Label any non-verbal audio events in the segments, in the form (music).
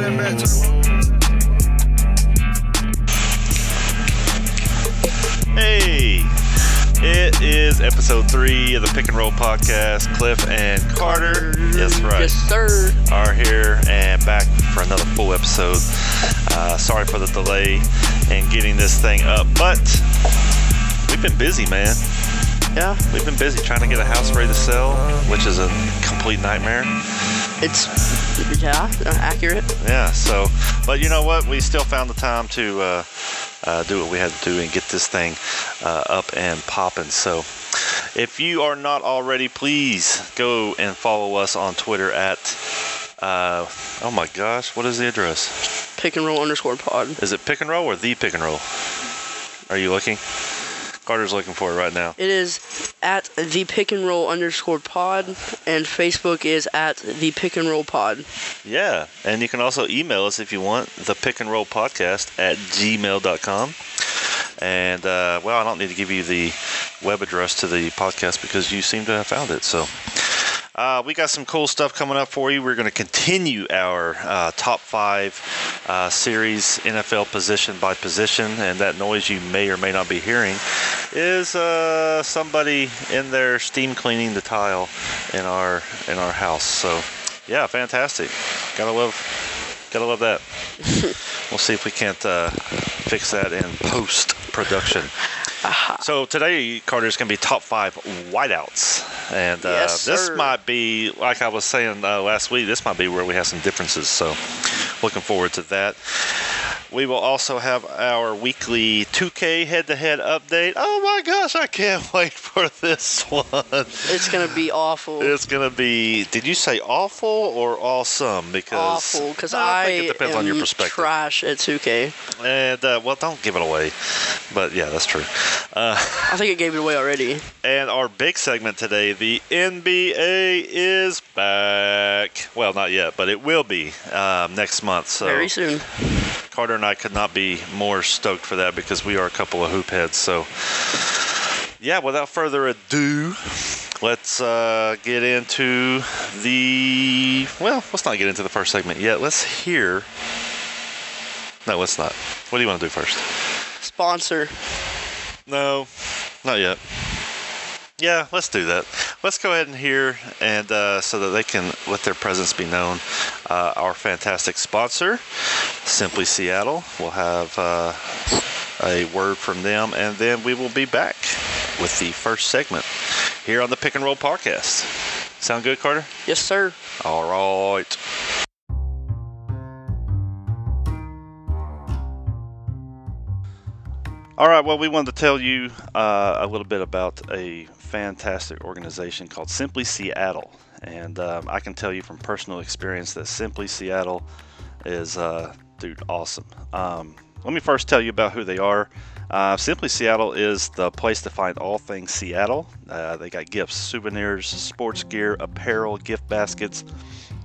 run that back to Hey, it is episode three of the Pick and Roll podcast. Cliff and Carter, yes, right, Yes, sir. are here and back for another full episode. Uh, sorry for the delay in getting this thing up, but we've been busy, man. Yeah, We've been busy trying to get a house ready to sell, which is a complete nightmare. it's yeah accurate. Yeah, so, but you know what? We still found the time to uh, uh, do what we had to do and get this thing uh, up and popping. So, if you are not already, please go and follow us on Twitter at, uh, oh my gosh, what is the address? Pick and roll underscore pod. Is it Pick and Roll or The Pick and Roll? Are you looking? Carter's looking for it right now. It is at the pick and roll underscore pod, and Facebook is at the pick and roll pod. Yeah, and you can also email us if you want, the pick and roll podcast at gmail.com. And, uh, well, I don't need to give you the web address to the podcast because you seem to have found it. So, uh, we got some cool stuff coming up for you. We're going to continue our uh, top five uh, series, NFL position by position, and that noise you may or may not be hearing is uh, somebody in there steam cleaning the tile in our in our house. So, yeah, fantastic. Gotta love, gotta love that. (laughs) we'll see if we can't uh, fix that in post production. So today, Carter's going to be top five wideouts, and uh, Yes, this might be, like I was saying uh, last week, this might be where we have some differences. So, looking forward to that. We will also have our weekly 2K head-to-head update. Oh my gosh, I can't (laughs) wait for this one. It's gonna be awful. It's gonna be. Did you say awful or awesome? Because awful because No, I, think it depends am on your perspective. trash at 2K. And uh, well, don't give it away. But yeah, that's true. Uh, I think it gave it away already. and our big segment today, the NBA is back. Well, not yet, but it will be um, next month. So Very soon. Carter and I could not be more stoked for that because we are a couple of hoop heads. So, yeah, without further ado, let's uh, get into the. Well, let's not get into the first segment yet. Let's hear. No, let's not. What do you want to do first? Sponsor. No, not yet. Yeah, let's do that. Let's go ahead and hear, and uh, so that they can let their presence be known. Uh, our fantastic sponsor, Simply Seattle, will have uh, a word from them, and then we will be back with the first segment here on the Pick and Roll podcast. Sound good, Carter? Yes, sir. All right. All right. Well, we wanted to tell you uh, a little bit about a fantastic organization called Simply Seattle, and um, I can tell you from personal experience that Simply Seattle is, uh, dude, awesome. Um, let me first tell you about who they are. Uh, Simply Seattle is the place to find all things Seattle. Uh, they got gifts, souvenirs, sports gear, apparel, gift baskets,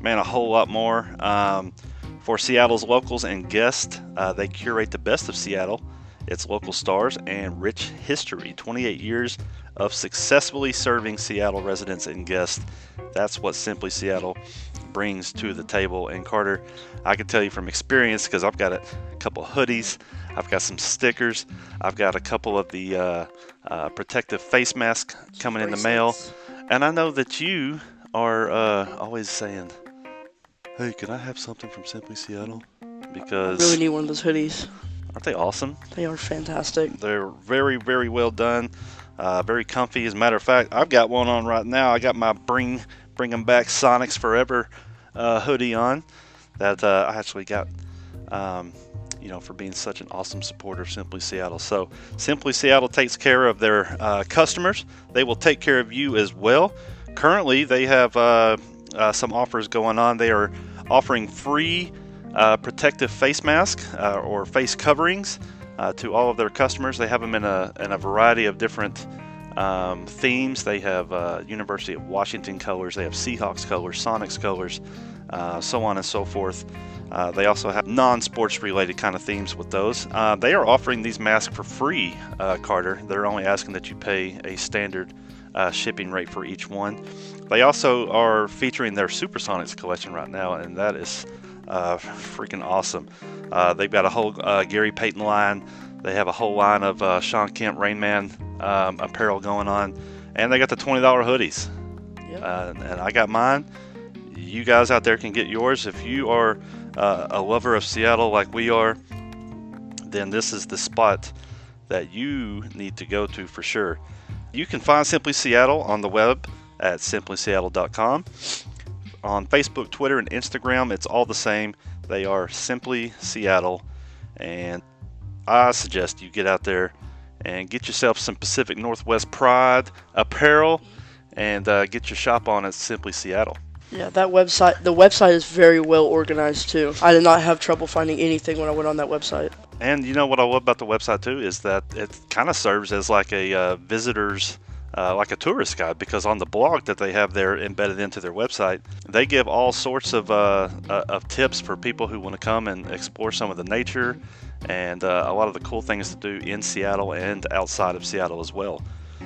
man, a whole lot more. Um, for Seattle's locals and guests, uh, they curate the best of Seattle, its local stars, and rich history. 28 years of successfully serving Seattle residents and guests. That's what Simply Seattle brings to the table. And Carter, I can tell you from experience because I've got a couple hoodies, I've got some stickers, I've got a couple of the uh, uh, protective face masks coming in the mail, and I know that you are uh, always saying, "Hey, can I have something from Simply Seattle?" Because I Really need one of those hoodies. Aren't they awesome? They are fantastic. They're very, very well done. Uh, very comfy. As a matter of fact, I've got one on right now. I got my bring bring 'em back Sonics Forever uh, hoodie on that uh, I actually got. Um, you know, for being such an awesome supporter of Simply Seattle. So, Simply Seattle takes care of their uh, customers. They will take care of you as well. Currently, they have uh, uh, some offers going on. They are offering free protective face mask uh, or face coverings uh, to all of their customers. They have them in a, in a variety of different um, themes. They have uh, University of Washington colors, they have Seahawks colors, Sonics colors, uh, so on and so forth. Uh, they also have non-sports related kind of themes with those. Uh, they are offering these masks for free, uh, Carter. They're only asking that you pay a standard uh, shipping rate for each one. They also are featuring their Supersonics collection right now, and that is Uh, freaking awesome. Uh, they've got a whole uh, Gary Payton line. They have a whole line of uh, Shawn Kemp Rain Man um, apparel going on, and they got the twenty dollar hoodies. Yep. Uh, and I got mine. You guys out there can get yours. If you are uh, a lover of Seattle like we are, then this is the spot that you need to go to for sure. You can find Simply Seattle on the web at simplyseattle.com. On Facebook, Twitter, and Instagram, it's all the same. They are Simply Seattle. And I suggest you get out there and get yourself some Pacific Northwest Pride apparel and uh, get your shop on at Simply Seattle. Yeah, that website. The website is very well organized too. I did not have trouble finding anything when I went on that website. And you know what I love about the website too is that it kind of serves as like a uh, visitor's, uh, like a tourist guide because on the blog that they have there embedded into their website, they give all sorts of uh, uh, of tips for people who want to come and explore some of the nature and uh, a lot of the cool things to do in Seattle and outside of Seattle as well.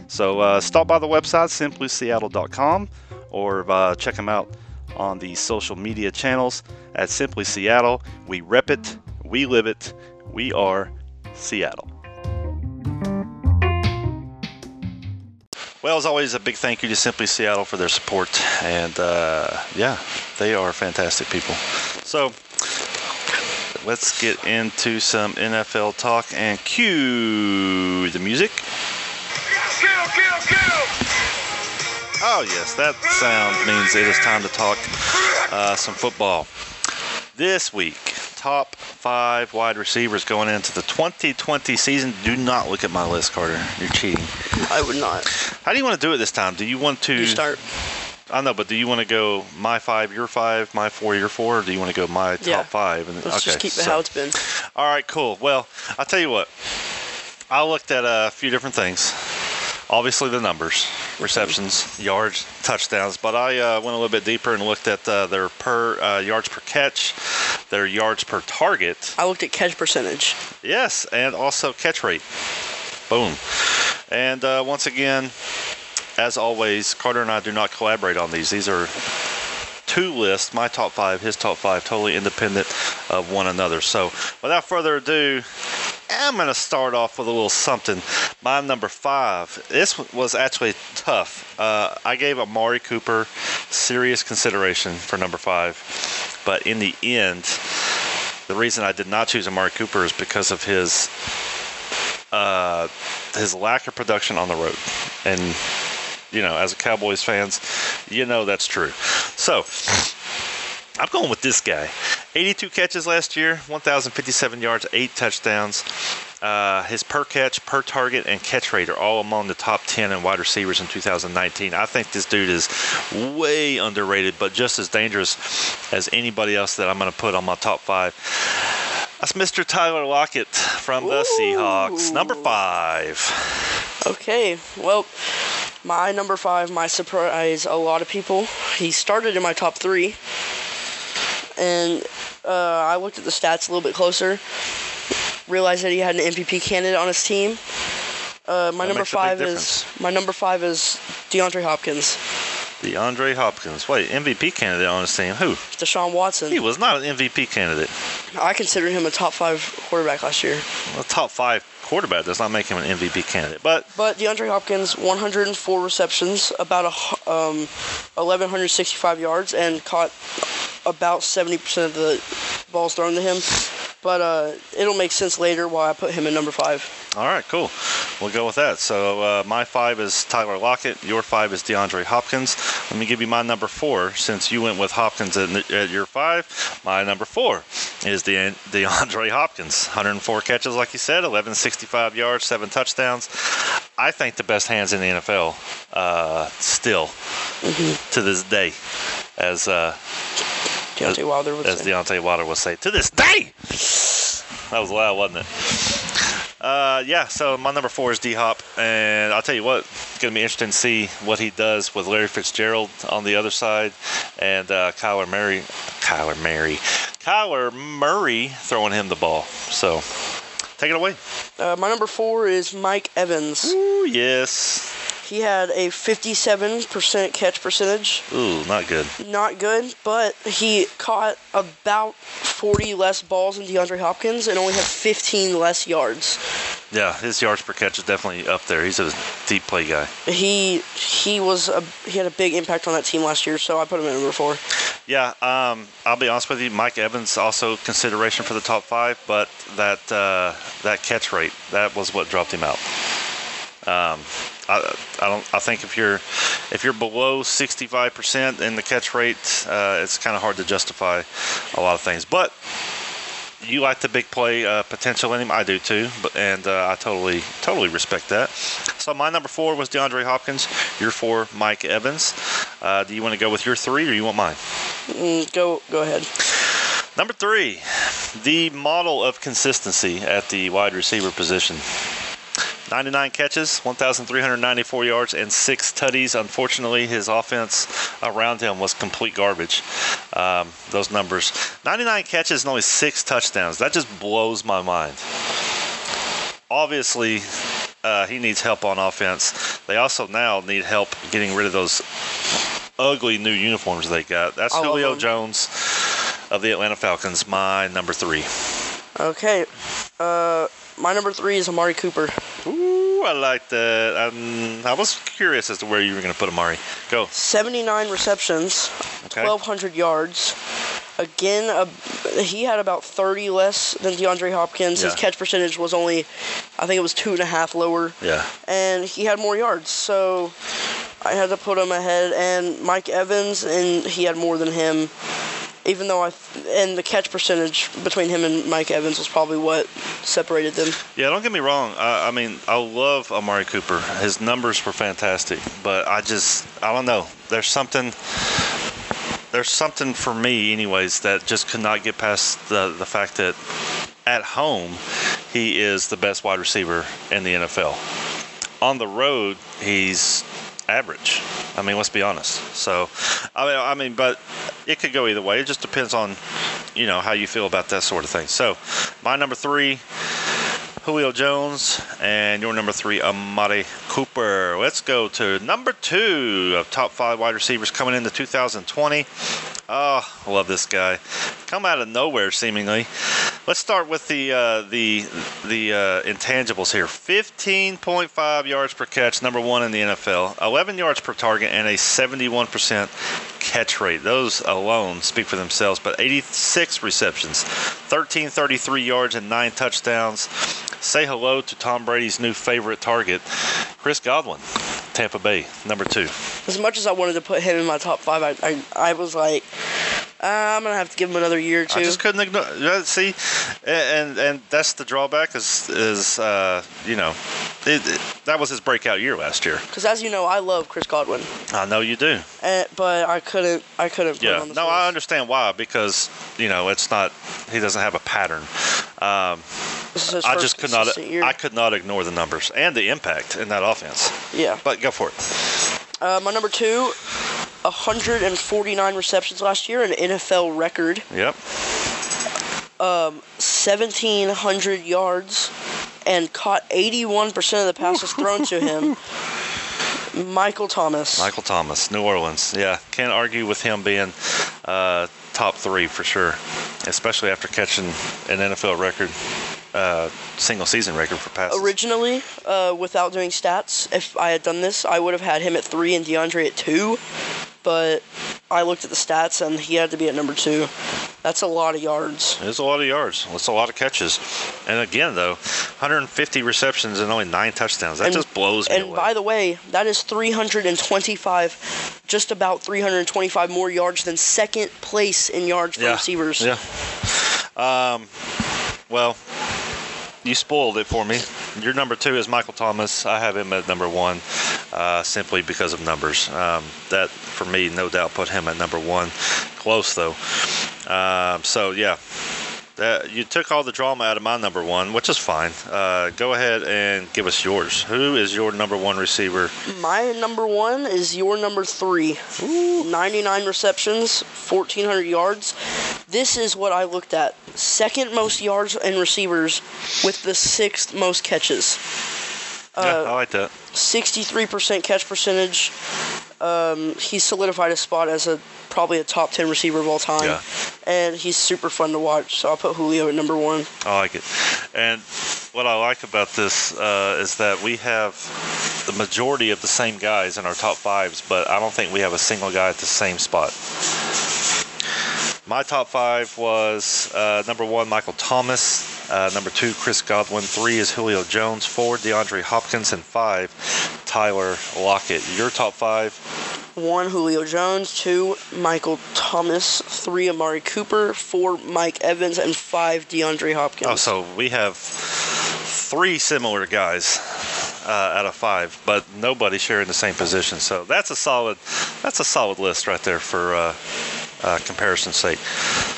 So uh, stop by the website simplyseattle.com or uh, check them out on the social media channels at Simply Seattle. We rep it, we live it, we are Seattle. Well, as always, a big thank you to Simply Seattle for their support. And uh, yeah, they are fantastic people. So let's get into some NFL talk and cue the music. Kill, kill, kill! Oh, yes, that sound means it is time to talk uh, some football. This week, top five wide receivers going into the 2020 season. Do not look at my list, Carter. You're cheating. I would not. How do you want to do it this time? Do you want to You start. I know, but do you want to go my five, your five, my four, your four, or do you want to go my top Yeah. five? And, Let's just keep it so- how it's been. All right, cool. Well, I'll tell you what. I looked at a few different things. Obviously, the numbers, receptions, yards, touchdowns. But I uh, went a little bit deeper and looked at uh, their per uh, yards per catch, their yards per target. I looked at catch percentage. Yes, and also catch rate. Boom. And uh, once again, as always, Carter and I do not collaborate on these. These are two lists, my top five, his top five, totally independent of one another. So without further ado, I'm going to start off with a little something. My number five. This was actually tough. Uh, I gave Amari Cooper serious consideration for number five, but in the end, the reason I did not choose Amari Cooper is because of his uh, his lack of production on the road, and you know, as a Cowboys fans, you know that's true. So I'm going with this guy. 82 catches last year, 1,057 yards, eight touchdowns. Uh, his per catch, per target, and catch rate are all among the top 10 in wide receivers in 2019. I think this dude is way underrated, but just as dangerous as anybody else that I'm going to put on my top five. That's Mr. Tyler Lockett from the Seahawks, number five. Okay, well, my number five, my surprise a lot of people. He started in my top three, and uh, I looked at the stats a little bit closer. Realized that he had an MVP candidate on his team. Uh, my That number makes a big five is my number five is DeAndre Hopkins, DeAndre Hopkins. Wait, MVP candidate on his team. Who? Deshaun Watson. He was not an MVP candidate. I considered him a top five quarterback last year. A top five quarterback does not make him an MVP candidate. But But DeAndre Hopkins, 104 receptions, about a um, 1,165 yards, and caught about 70% of the balls thrown to him. But uh, it'll make sense later why I put him in number five. all right, cool. We'll go with that. So uh, my five is Tyler Lockett. Your five is DeAndre Hopkins. Let me give you my number four. Since you went with Hopkins at, at your five, my number four is De- DeAndre Hopkins. 104 catches, like you said, 1165 yards, seven touchdowns. I think the best hands in the NFL uh, still to this day, as uh, Deontay Wilder would as say. Deontay Wilder would say, to this day. That was loud, wasn't it? Uh, yeah, so my number four is D Hop, and I'll tell you what, it's going to be interesting to see what he does with Larry Fitzgerald on the other side, and uh, Kyler Murray, Kyler Murray, Kyler Murray throwing him the ball. So, take it away. Uh, my number four is Mike Evans. Ooh, yes. He had a 57% catch percentage. Ooh, not good. Not good, but he caught about 40 less balls than DeAndre Hopkins and only had 15 less yards. Yeah, his yards per catch is definitely up there. He's a deep play guy. He he was a he had a big impact on that team last year, so I put him at number four. Yeah, um, I'll be honest with you. Mike Evans also consideration for the top five, but that uh, that catch rate that was what dropped him out. Um, I, I don't. I think if you're if you're below 65% in the catch rate, uh, it's kind of hard to justify a lot of things. But you like the big play uh, potential in him. I do too, but and uh, I totally totally respect that. So my number four was DeAndre Hopkins. Your four, Mike Evans. Uh, do you want to go with your three, or you want mine? Mm, go go ahead. Number three, the model of consistency at the wide receiver position. 99 catches, 1,394 yards, and six tutties. Unfortunately, his offense around him was complete garbage. Um, those numbers 99 catches and only six touchdowns. That just blows my mind. Obviously, uh, he needs help on offense. They also now need help getting rid of those ugly new uniforms they got. That's Julio. Jones of the Atlanta Falcons, my number three. Okay. Uh, my number three is Amari Cooper. Ooh, I like that. Um, I was curious as to where you were going to put Amari. Go. 79 receptions, Okay. 1,200 yards. Again, uh, he had about 30 less than DeAndre Hopkins. His catch percentage was only, I think it was two and a half lower, Yeah. and he had more yards. So I had to put him ahead. And Mike Evans, and he had more than him. Even though I, and the catch percentage between him and Mike Evans was probably what separated them. Yeah, don't get me wrong. I, I mean, I love Amari Cooper. His numbers were fantastic, but I just, I don't know. There's something, there's something for me, anyways, that just could not get past the the fact that at home he is the best wide receiver in the NFL. On the road, he's average. I mean, let's be honest. So, I mean, I mean, but it could go either way. It just depends on, you know, how you feel about that sort of thing. So, my number three, Julio Jones, and your number three, Amari Cooper. Let's go to number two of top five wide receivers coming into 2020. Oh, I love this guy. Come out of nowhere, seemingly. Let's start with the uh, the the uh, intangibles here. 15.5 yards per catch, number one in the NFL. 11 yards per target, and a 71% catch rate. Those alone speak for themselves. But 86 receptions, 1333 yards, and nine touchdowns. Say hello to Tom Brady's new favorite target, Chris Godwin, Tampa Bay, number two. As much as I wanted to put him in my top five, I, I, I was like, uh, I'm gonna have to give him another year or two. I just couldn't ignore. uh, See, and and that's the drawback is is uh, you know, it, it- that was his breakout year last year. Because as you know, I love Chris Godwin, I know you do. eh, but I couldn't. I couldn't. Yeah. No, list. I understand why because you know it's not. He doesn't have a pattern. Um, This is his I just could not. Year. I could not ignore the numbers and the impact in that offense. yeah. But go for it. Uh, my number two, 149 receptions last year, an NFL record. Yep. 1,700 yards, and caught 81% of the passes thrown to him. (laughs) Michael Thomas. Michael Thomas, New Orleans. Yeah, can't argue with him being uh, top three for sure, especially after catching an NFL record, uh, single season record for passes. Originally, uh, without doing stats, if I had done this, I would have had him at three and DeAndre at two. But I looked at the stats and he had to be at number two. That's a lot of yards. It's a lot of yards. It's a lot of catches. And again, though, 150 receptions and only nine touchdowns. That And- just blows me And away. And by the way, that is 325, just about 325 more yards than second place in yards for yeah. receivers. Yeah. Um, well, you spoiled it for me. Your number two is Michael Thomas. I have him at number one uh, simply because of numbers. Um, that, for me, no doubt put him at number one. Close, though. Um, so, yeah. That, you took all the drama out of my number one, which is fine. Uh, go ahead and give us yours. Who is your number one receiver? My number one is your number three. Ooh. 99 receptions, 1,400 yards. This is what I looked at. Second most yards and receivers with the sixth most catches. Yeah, I like that. 63% catch percentage. Um, he's solidified his spot as a probably a top 10 receiver of all time. Yeah. And he's super fun to watch. So I'll put Julio at number one. I like it. And what I like about this uh, is that we have the majority of the same guys in our top fives, but I don't think we have a single guy at the same spot. My top five was uh, number one, Michael Thomas. Uh, number two, Chris Godwin. Three is Julio Jones. Four, DeAndre Hopkins. And five, Tyler Lockett. Your top five? One, Julio Jones. Two, Michael Thomas. Three, Amari Cooper. Four, Mike Evans. And five, DeAndre Hopkins. Oh, so we have three similar guys uh, out of five, but nobody sharing the same position. So that's a solid. That's a solid list right there for uh, uh, comparison's sake.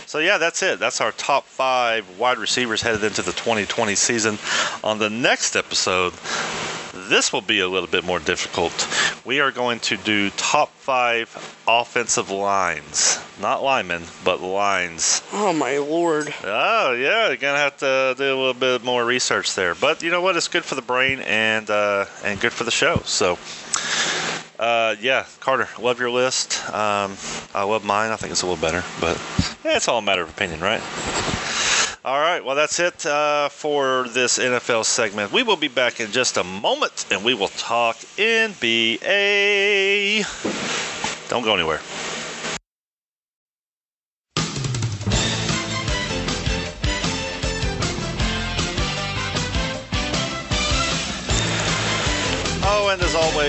So yeah, that's it. That's our top five wide receivers headed into the 2020 season. On the next episode, this will be a little bit more difficult. We are going to do top five offensive lines, not linemen, but lines. Oh my lord. Oh yeah, you're gonna have to do a little bit more research there. But you know what? It's good for the brain and uh, and good for the show. So. Uh, yeah, Carter, love your list. Um, I love mine. I think it's a little better, but yeah, it's all a matter of opinion, right? All right, well, that's it uh, for this NFL segment. We will be back in just a moment and we will talk NBA. Don't go anywhere.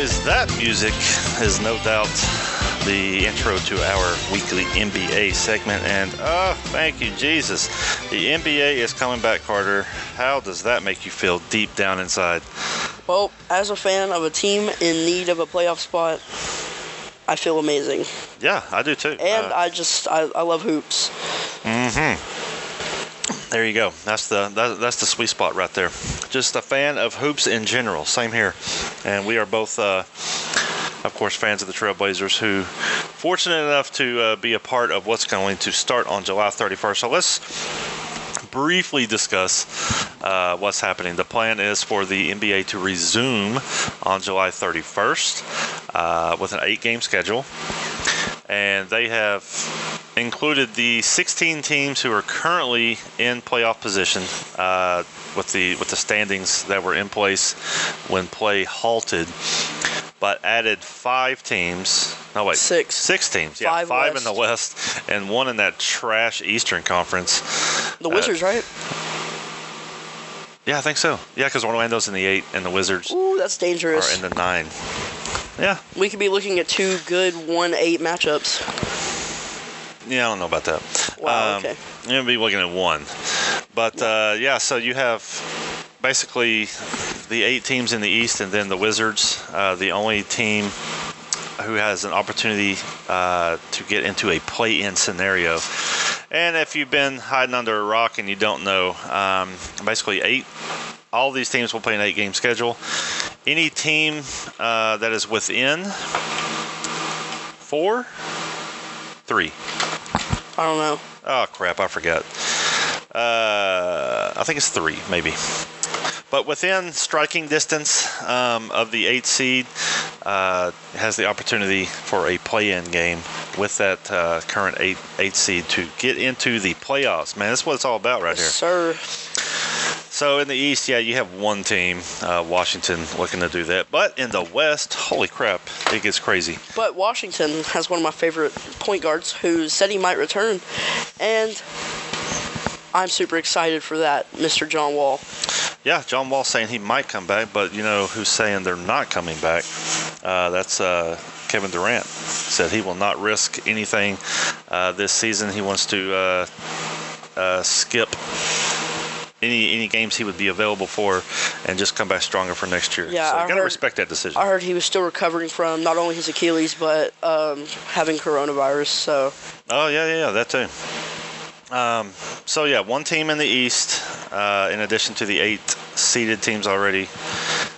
And that music is no doubt the intro to our weekly NBA segment. And oh, thank you, Jesus. The NBA is coming back, Carter. How does that make you feel deep down inside? Well, as a fan of a team in need of a playoff spot, I feel amazing. Yeah, I do too. And Uh, I just, I, I love hoops. There you go. That's the that, that's the sweet spot right there. Just a fan of hoops in general. Same here, and we are both, uh, of course, fans of the Trailblazers. Who, fortunate enough to uh, be a part of what's going to start on July 31st. So let's briefly discuss uh, what's happening. The plan is for the NBA to resume on July 31st uh, with an eight-game schedule and they have included the 16 teams who are currently in playoff position uh, with the with the standings that were in place when play halted, but added five teams. No wait, Six. Six teams. Yeah, Five five in the West and one in that trash Eastern Conference. The Uh, Wizards, right? Yeah, I think so. Yeah, because Orlando's in the eight and the Wizards Ooh, that's dangerous. Are in the nine. Yeah, we could be looking at two good 1-8 matchups. Yeah, I don't know about that. Wow, Um, okay. You're gonna be looking at one, but uh, yeah. So you have basically the eight teams in the East, and then the Wizards, uh, the only team who has an opportunity uh, to get into a play-in scenario. And if you've been hiding under a rock and you don't know, um, basically eight. All these teams will play an eight-game schedule. Any team uh, that is within four, three. I don't know. Oh crap! I forgot. Uh, I think it's three, maybe. But within striking distance um, of the eight seed, uh, has the opportunity for a play-in game with that uh, current eight eight seed to get into the playoffs. Man, that's what it's all about right here. Sir, So in the East, yeah, you have one team, uh, Washington, looking to do that. But in the West, holy crap, it gets crazy. but Washington has one of my favorite point guards who said he might return, and I'm super excited for that, Mr. John Wall. Yeah, John Wall saying he might come back, but you know who's saying they're not coming back? Uh, that's uh, Kevin Durant. Said he will not risk anything uh, this season. He wants to uh, uh, skip any any games he would be available for and just come back stronger for next year. Yeah, so I gotta heard- respect that decision. I heard he was still recovering from not only his Achilles but um, having coronavirus. So Oh yeah, yeah, yeah, that too. Um, so yeah, one team in the East, uh, in addition to the eight seeded teams already.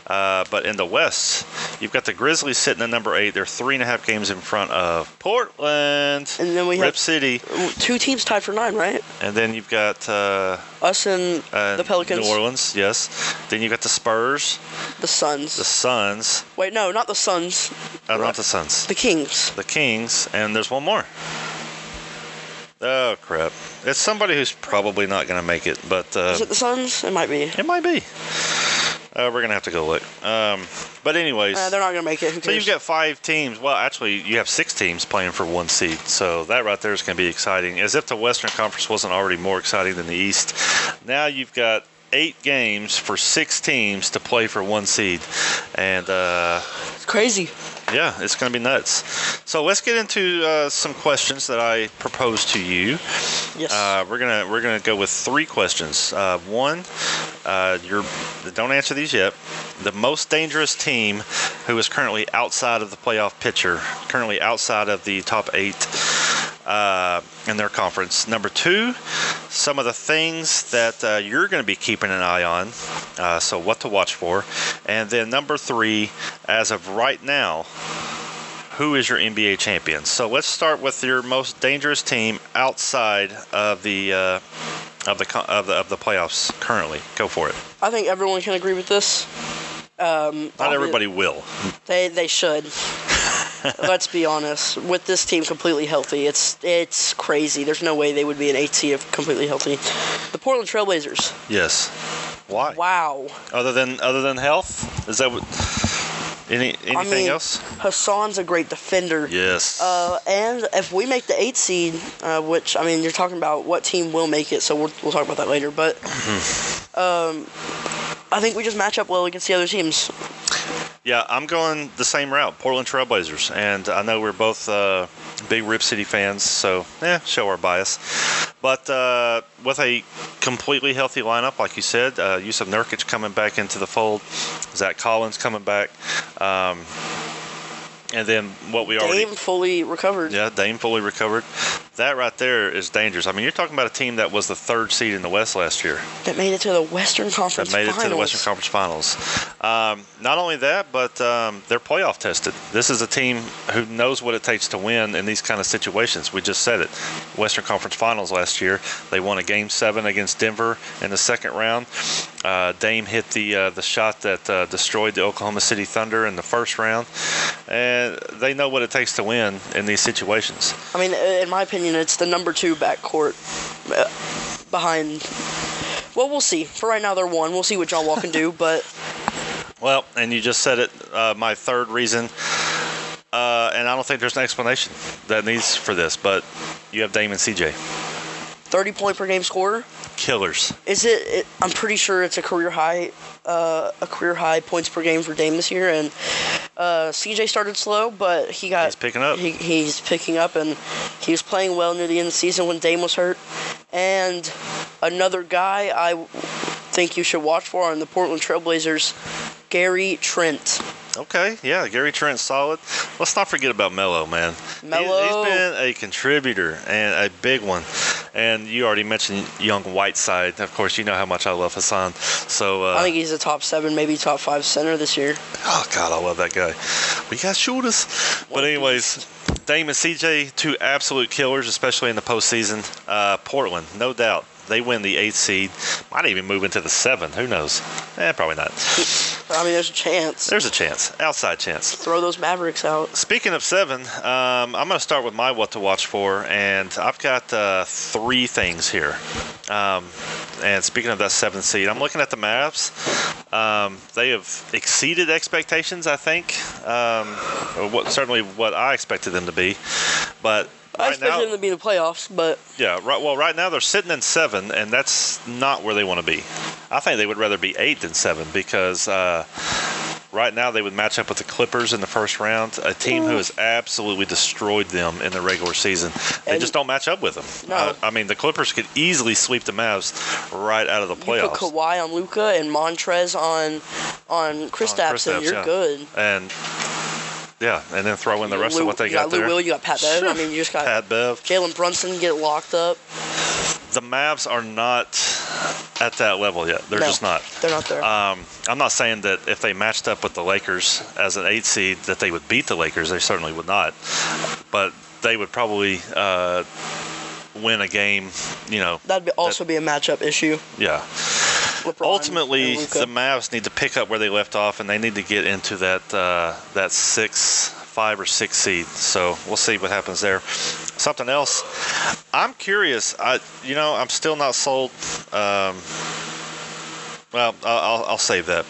Uh, but in the West, You've got the Grizzlies sitting at number eight. They're three and a half games in front of Portland, And then we Rip have City, two teams tied for nine, right? and then you've got uh, Us and uh, the Pelicans, New Orleans. Yes. Then you've got the Spurs, the Suns. the Suns. Wait, no, not the Suns. Uh, not the Suns. The Kings. the Kings, and there's one more. Oh crap! It's somebody who's probably not going to make it, but uh, Is it the Suns? It might be. it might be. Uh, we're gonna have to go look. Um, but anyways, Uh, they're not gonna make it. So you've got five teams. Well, actually, you have six teams playing for one seed. So that right there is going to be exciting. As if the Western Conference wasn't already more exciting than the East. Now you've got eight games for six teams to play for one seed, and uh, It's crazy. Yeah, it's going to be nuts. So let's get into uh, some questions that I proposed to you. Yes. Uh, we're gonna we're gonna go with three questions. Uh, one, uh, you're don't answer these yet. The most dangerous team who is currently outside of the playoff picture, currently outside of the top eight uh, in their conference. Number two, some of the things that uh, you're going to be keeping an eye on. Uh, so what to watch for, and then number three, as of right now, who is your NBA champion? So let's start with your most dangerous team outside of the uh, of the of the of the playoffs currently. Go for it. I think everyone can agree with this. Um, Not everybody will. They they should. (laughs) Let's be honest. With this team completely healthy, it's it's crazy. There's no way they would be an eight seed if completely healthy. The Portland Trailblazers. Yes. Why? Wow. Other than other than health, is that what? Any anything I mean, else? Hassan's a great defender. Yes. Uh, and if we make the eight seed, uh, which I mean, you're talking about what team will make it, so we'll, we'll talk about that later. But um, I think we just match up well against the other teams. Yeah, I'm going the same route, Portland Trailblazers, and I know we're both uh, big Rip City fans, so yeah, show our bias. But uh, with a completely healthy lineup, like you said, uh, Jusuf Nurkic coming back into the fold, Zach Collins coming back, um, and then what we already Dame fully recovered. yeah, Dame fully recovered. That right there is dangerous. I mean, you're talking about a team that was the third seed in the West last year That made it to the Western Conference that made it Finals. to the Western Conference Finals. Um, not only that, but um, they're playoff tested. This is a team who knows what it takes to win in these kind of situations. We just said it. Western Conference Finals last year, they won a Game Seven against Denver in the second round. Uh, Dame hit the uh, the shot that uh, destroyed the Oklahoma City Thunder in the first round, and they know what it takes to win in these situations. I mean, in my opinion, it's the number two backcourt uh, behind. Well, we'll see. For right now, they're one. We'll see what John Wall can do, (laughs) but Well, and you just said it. Uh, my third reason, uh, and I don't think there's an explanation that needs for this, but you have Dame and CJ, 30 point per game scorer. killers. Is it, it? I'm pretty sure it's a career high, uh, a career high points per game for Dame this year. And uh, CJ started slow, but he got He's picking up. He, he's picking up, and he was playing well near the end of the season when Dame was hurt. And another guy I think you should watch for on the Portland Trailblazers, Gary Trent. Okay, yeah, Gary Trent, solid. Let's not forget about Melo, man. He- Melo. he's been a contributor and a big one. And you already mentioned young Whiteside. Of course, you know how much I love Hassan. So, uh, I think he's a top seven, maybe top five center this year. Oh God, I love that guy. We got shooters. But anyways, Dame and CJ, two absolute killers, especially in the postseason. Uh, Portland, no doubt. They win the eighth seed. Might even move into the seven. Who knows? Eh, probably not. I mean, there's a chance. There's a chance. Outside chance. Throw those Mavericks out. Speaking of seven, um, I'm going to start with my what to watch for, and I've got uh, three things here. Um, and speaking of that seventh seed, I'm looking at the Mavs. Um, they have exceeded expectations, I think. Um, what, certainly what I expected them to be. But I right expected now, them to be in the playoffs, but yeah, right. Well, right now they're sitting in seven, and that's not where they want to be. I think they would rather be eight than seven because uh, right now they would match up with the Clippers in the first round, a team who has absolutely destroyed them in the regular season. They And- just don't match up with them. No. Uh, I mean, the Clippers could easily sweep the Mavs right out of the you playoffs. put Kawhi on Luka and Montrezl on on Kristaps, and you're yeah. good. And yeah, and then throw in the rest Lou, of what they you got, got Lou there. Will, you got Pat Bev. I mean, you just got Pat Bev. Jalen Brunson get locked up. the Mavs are not at that level yet. They're No, just not. They're not there. Um, I'm not saying that if they matched up with the Lakers as an eight seed that they would beat the Lakers. They certainly would not, but they would probably uh, win a game. You know, That'd be also be a matchup issue. yeah. LeBron Ultimately, the Mavs need to pick up where they left off, and they need to get into that uh, that six, five or six seed. So we'll see what happens there. Something else, I'm curious. I, you know, I'm still not sold. Um, well, I'll, I'll save that.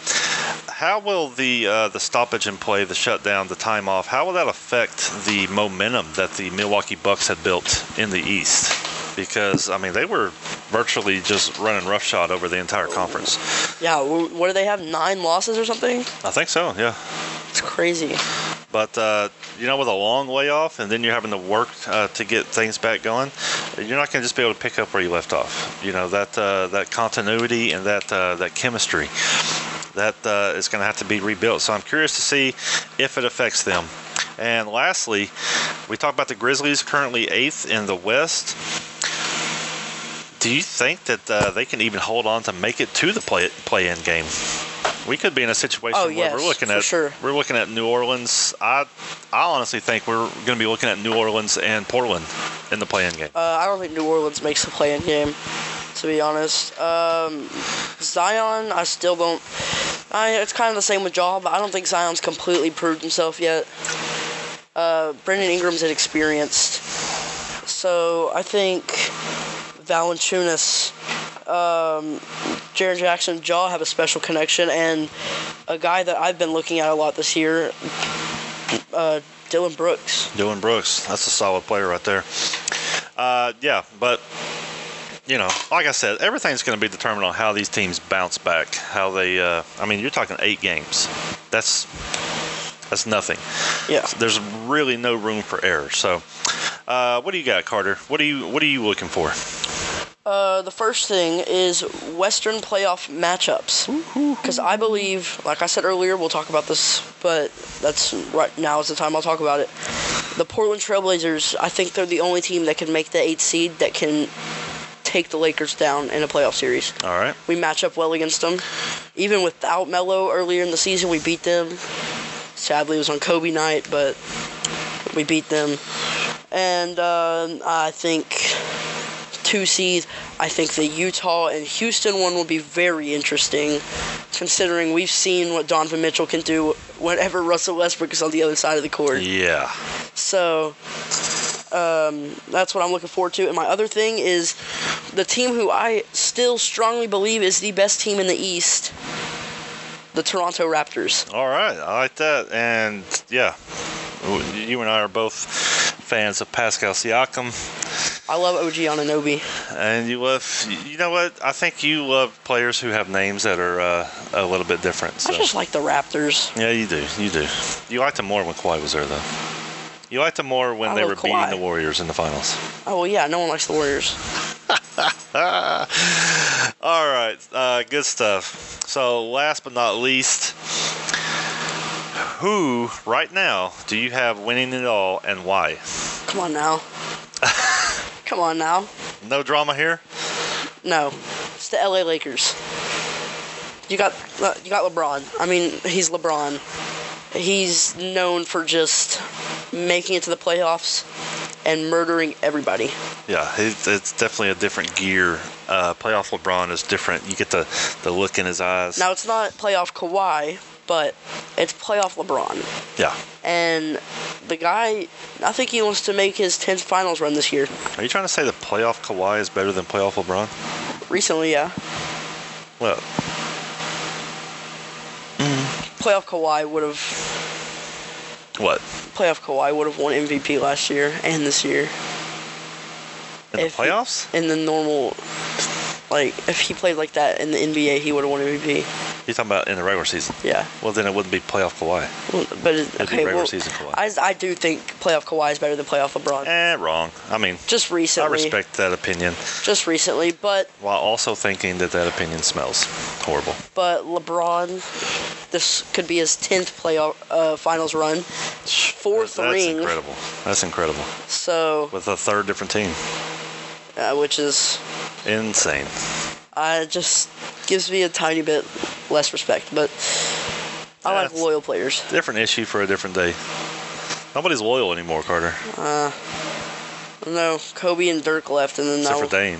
How will the uh, the stoppage in play, the shutdown, the time off, how will that affect the momentum that the Milwaukee Bucks had built in the East? Because I mean, they were virtually just running roughshod over the entire conference. yeah, wh- what do they have? Nine losses or something? I think so, yeah. It's crazy. But uh, you know, with a long layoff, and then you're having to work uh, to get things back going, you're not going to just be able to pick up where you left off. You know that uh, that continuity and that uh, that chemistry that uh, is going to have to be rebuilt. So I'm curious to see if it affects them. And lastly, we talked about the Grizzlies currently eighth in the West. Do you think that uh, they can even hold on to make it to the play play-in game? We could be in a situation Oh, where yes, we're looking at sure. we're looking at New Orleans. I I honestly think we're going to be looking at New Orleans and Portland in the play-in game. Uh, I don't think New Orleans makes the play-in game, to be honest. Um, Zion, I still don't. I, it's kind of the same with Ja, but I don't think Zion's completely proved himself yet. Uh, Brandon Ingram's inexperienced, so I think Valanciunas, um, Jaren Jackson, Ja have a special connection, and a guy that I've been looking at a lot this year, uh, Dillon Brooks. Dillon Brooks, that's a solid player right there. Uh, yeah, but you know, like I said, everything's going to be determined on how these teams bounce back. How they, uh, I mean, you're talking eight games. That's that's nothing. Yeah. There's really no room for error. So, uh, what do you got, Carter? What are you What are you looking for? Uh, the first thing is Western playoff matchups. Because I believe, like I said earlier, we'll talk about this, but that's right now is the time I'll talk about it. The Portland Trailblazers, I think they're the only team that can make the eighth seed that can take the Lakers down in a playoff series. All right. We match up well against them. Even without Melo earlier in the season, we beat them. Sadly, it was on Kobe night, but we beat them. And uh, I think two seeds. I think the Utah and Houston one will be very interesting, considering we've seen what Donovan Mitchell can do whenever Russell Westbrook is on the other side of the court. Yeah. So um, that's what I'm looking forward to. And my other thing is the team who I still strongly believe is the best team in the East, the Toronto Raptors. All right. I like that. And yeah, you and I are both fans of Pascal Siakam. I love OG Anunoby. And you love, you know what? I think you love players who have names that are uh, a little bit different. So. I just like the Raptors. yeah, you do. You do. You liked them more when Kawhi was there, though. You liked them more when I they were beating the Warriors in the finals. Oh well, yeah, no one likes the Warriors. (laughs) All right, uh, good stuff. So, last but not least, who right now do you have winning it all and why? Come on now. (laughs) Come on now. No drama here. No, it's the LA Lakers. You got uh, you got LeBron. I mean, he's LeBron. He's known for just making it to the playoffs and murdering everybody. Yeah, it's definitely a different gear. Uh, playoff LeBron is different. You get the, the look in his eyes. Now it's not playoff Kawhi, but it's playoff LeBron. Yeah. And the guy, I think he wants to make his 10th finals run this year. Are you trying to say that playoff Kawhi is better than playoff LeBron? Recently, yeah. Well, mm-hmm. Playoff Kawhi would have what? playoff Kawhi would have won MVP last year and this year. In the If he- playoffs? In the normal, like if he played like that in the NBA, he would have won MVP. You're talking about in the regular season. Yeah. Well, then it wouldn't be playoff Kawhi. Well, but it, It'd be okay, regular well, season Kawhi. I, I do think playoff Kawhi is better than playoff LeBron. Eh, wrong. I mean, Just recently. I respect that opinion, Just recently, but while also thinking that that opinion smells horrible. but LeBron, this could be his 10th playoff uh, finals run, fourth That's ring. incredible. That's incredible. So, With a third different team. uh, which is Insane. I just gives me a tiny bit less respect, but I like loyal players. Different issue for a different day. Nobody's loyal anymore, Carter, No, Kobe and Dirk left, and then except now, for Dame.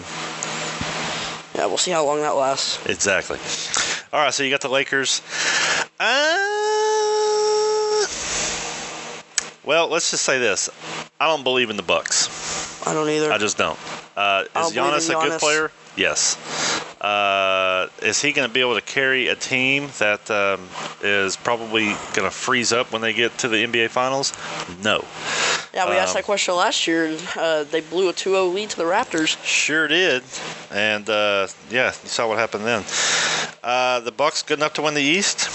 yeah, we'll see how long that lasts. Exactly. All right, so you got the Lakers. Uh, well, let's just say this: I don't believe in the Bucks. I don't either. I just don't. Uh, is Giannis in a good player? Yes. Uh, is he going to be able to carry a team that um, is probably going to freeze up when they get to the NBA Finals? No. yeah, we asked um, that question last year, and uh, they blew a 2-0 lead to the Raptors. Sure did, and uh, yeah, you saw what happened then. Uh, the Bucks good enough to win the East?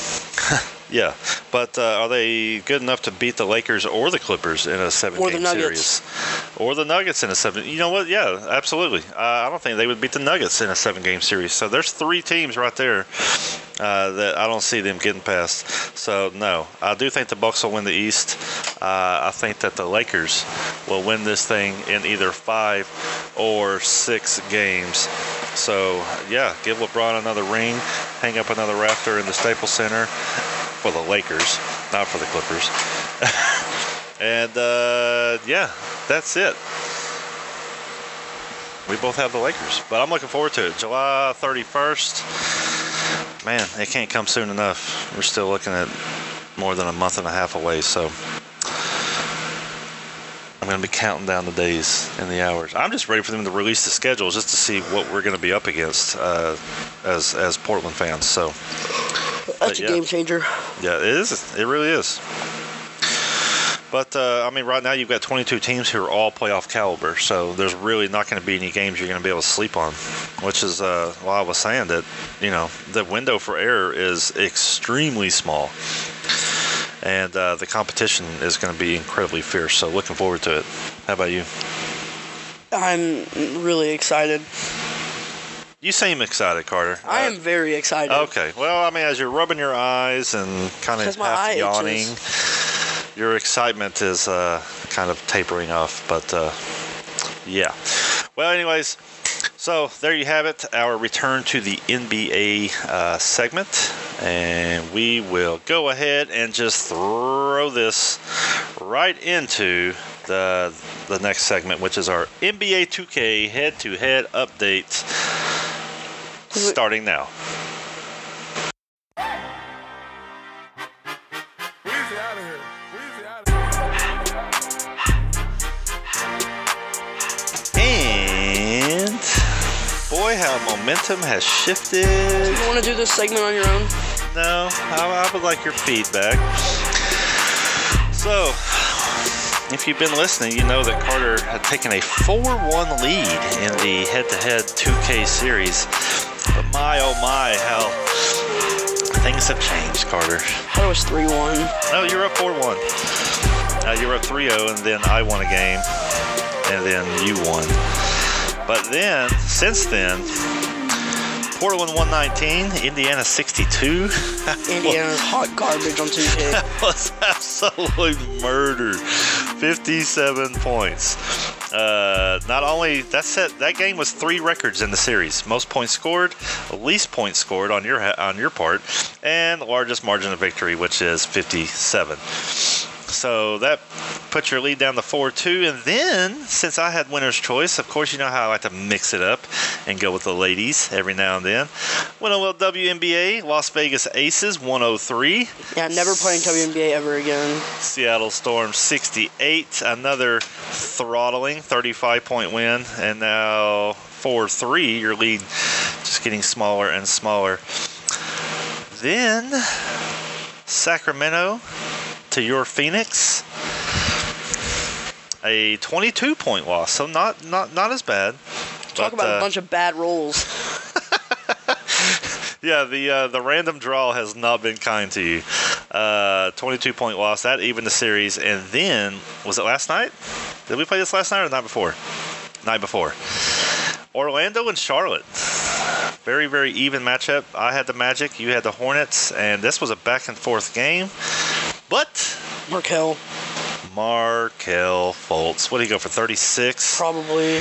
(laughs) yeah, but uh, are they good enough to beat the Lakers or the Clippers in a seven-game Or Nuggets. series? Or the Nuggets in a seven? You know what? Yeah, absolutely. Uh, I don't think they would beat the Nuggets in a seven-game series. So there's three teams right there uh, that I don't see them getting past. So no, I do think the Bucks will win the East. Uh, I think that the Lakers will win this thing in either five or six games. So yeah, give LeBron another ring, hang up another rafter in the Staples Center for the Lakers, not for the Clippers. (laughs) and uh, yeah, that's it. We both have the Lakers, but I'm looking forward to it. July 31st. Man, it can't come soon enough. We're still looking at more than a month and a half away, so I'm going to be counting down the days and the hours. I'm just ready for them to release the schedules just to see what we're going to be up against uh, as as Portland fans. So That's a yeah. game changer. yeah, it is. It really is. But uh, I mean, right now you've got 22 teams who are all playoff caliber, so there's really not going to be any games you're going to be able to sleep on. Which is uh, why I was saying that you know the window for error is extremely small, and uh, the competition is going to be incredibly fierce. So looking forward to it. How about you? I'm really excited. You seem excited, Carter. I Uh, am very excited. Okay. Well, I mean, as you're rubbing your eyes and kind of half yawning, itches. your excitement is uh, kind of tapering off. But uh, yeah. Well, anyways, so there you have it. Our return to the NBA uh, segment, and we will go ahead and just throw this right into the the next segment, which is our NBA 2K head-to-head update. Of now. And boy, how momentum has shifted. You want to do this segment on your own? No, I, I would like your feedback. So, if you've been listening, you know that Carter had taken a 4 1 lead in the head to head 2K series. But my oh my, hell. things have changed, Carter. I was 3 1. No, you're up 4 1. Uh, you're up 3 0, and then I won a game, and then you won. But then, since then, Portland 119, Indiana 62. (laughs) Indiana's hot garbage on 2K. (laughs) That was absolute murder. 57 points. Uh, not only that set that game was three records in the series: most points scored, least points scored on your on your part, and the largest margin of victory, which is 57. So that put your lead down to 4 2. And then, since I had winner's choice, of course, you know how I like to mix it up and go with the ladies every now and then. Went on Winnow WNBA, Las Vegas Aces 103. Yeah, never playing WNBA ever again. Seattle Storm 68. Another throttling 35 point win. And now 4 3. Your lead just getting smaller and smaller. Then Sacramento to your Phoenix. A 22 point loss. So not not not as bad. Talk But, about uh, a bunch of bad rolls. (laughs) (laughs) Yeah, the uh, the random draw has not been kind to you. Uh, 22 point loss. That even the series. And then was it last night? Did we play this last night or the night before? Night before. Orlando and Charlotte. Very very even matchup. I had the Magic. You had the Hornets, and this was a back and forth game. But Markelle, Markelle Fultz, what did he go for? 36. probably.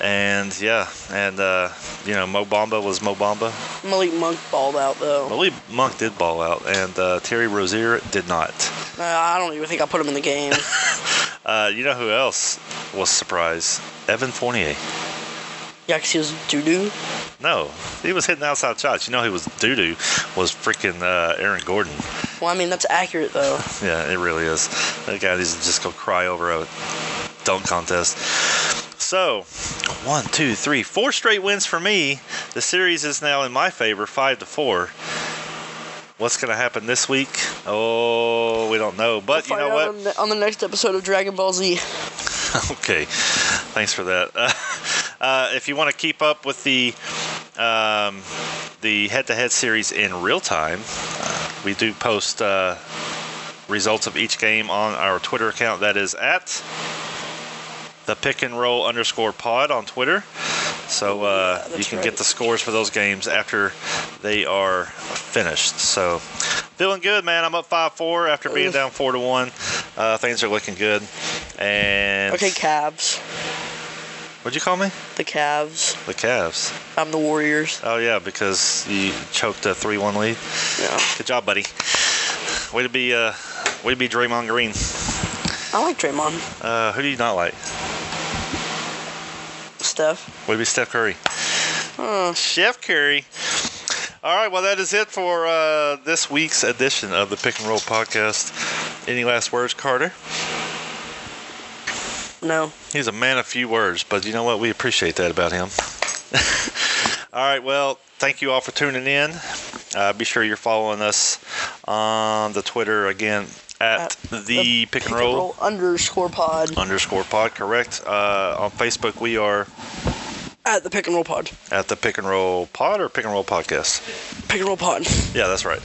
And yeah, and uh, you know Mo Bamba was Mo Bamba. Malik Monk balled out though. Malik Monk did ball out, and uh, Terry Rozier did not. Uh, I don't even think I put him in the game. (laughs) Uh, you know who else was surprised? Evan Fournier. Yeah, 'cause he was doo doo. No, he was hitting outside shots. You know who was doo doo was freaking uh, Aaron Gordon. Well, I mean that's accurate though. (laughs) Yeah, it really is. That guy needs to just go cry over a dunk contest. So, one, two, three, four straight wins for me. The series is now in my favor, five to four. What's going to happen this week? Oh, we don't know. But you know what? On the, on the next episode of Dragon Ball Z. (laughs) okay, thanks for that. Uh, (laughs) uh, if you want to keep up with the um, the head-to-head series in real time, uh, we do post uh, results of each game on our Twitter account. That is at the pick and roll underscore pod on Twitter. So uh, Yeah, you can right. get the scores for those games after they are finished. So feeling good, man. I'm up five four after being down four to one. Uh, things are looking good. And Okay, Cavs. What'd you call me? The Cavs. The Cavs. I'm the Warriors. Oh yeah, because you choked a three-one lead. Yeah. Good job, buddy. Way to be, uh, way to be Draymond Green. I like Draymond. Uh, who do you not like? Steph. Way to be Steph Curry. Uh, Chef Curry. All right, well that is it for uh, this week's edition of the Pick and Roll podcast. Any last words, Carter? No. He's a man of few words, but you know what? We appreciate that about him. (laughs) all right, well, thank you all for tuning in. Uh, be sure you're following us on the Twitter again at, At the, pick and roll, underscore pod. underscore pod. Correct. Uh, on Facebook, we are At the pick and roll pod. at the pick and roll pod or pick and roll podcast. Pick and roll pod. Yeah, that's right.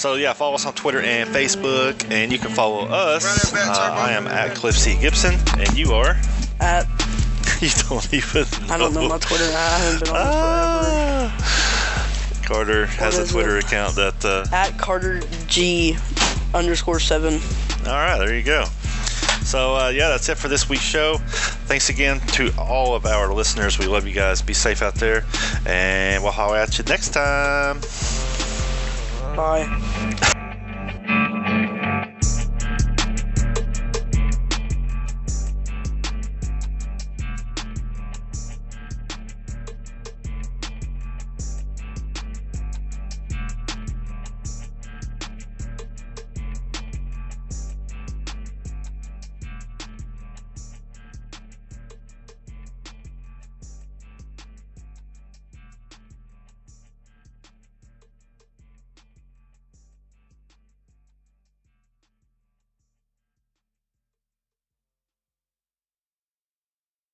So yeah, follow us on Twitter and Facebook, and you can follow us. Uh, I am at Cliff C Gibson, and you are. At (laughs) you don't even. Know. I don't know my Twitter. I haven't been on it forever. Ah. Carter has a Twitter it? account that. Uh, At Carter G underscore seven. all right, there you go. So uh, yeah, that's it for this week's show. Thanks again to all of our listeners. We love you guys. Be safe out there, and we'll holler at you next time. Bye.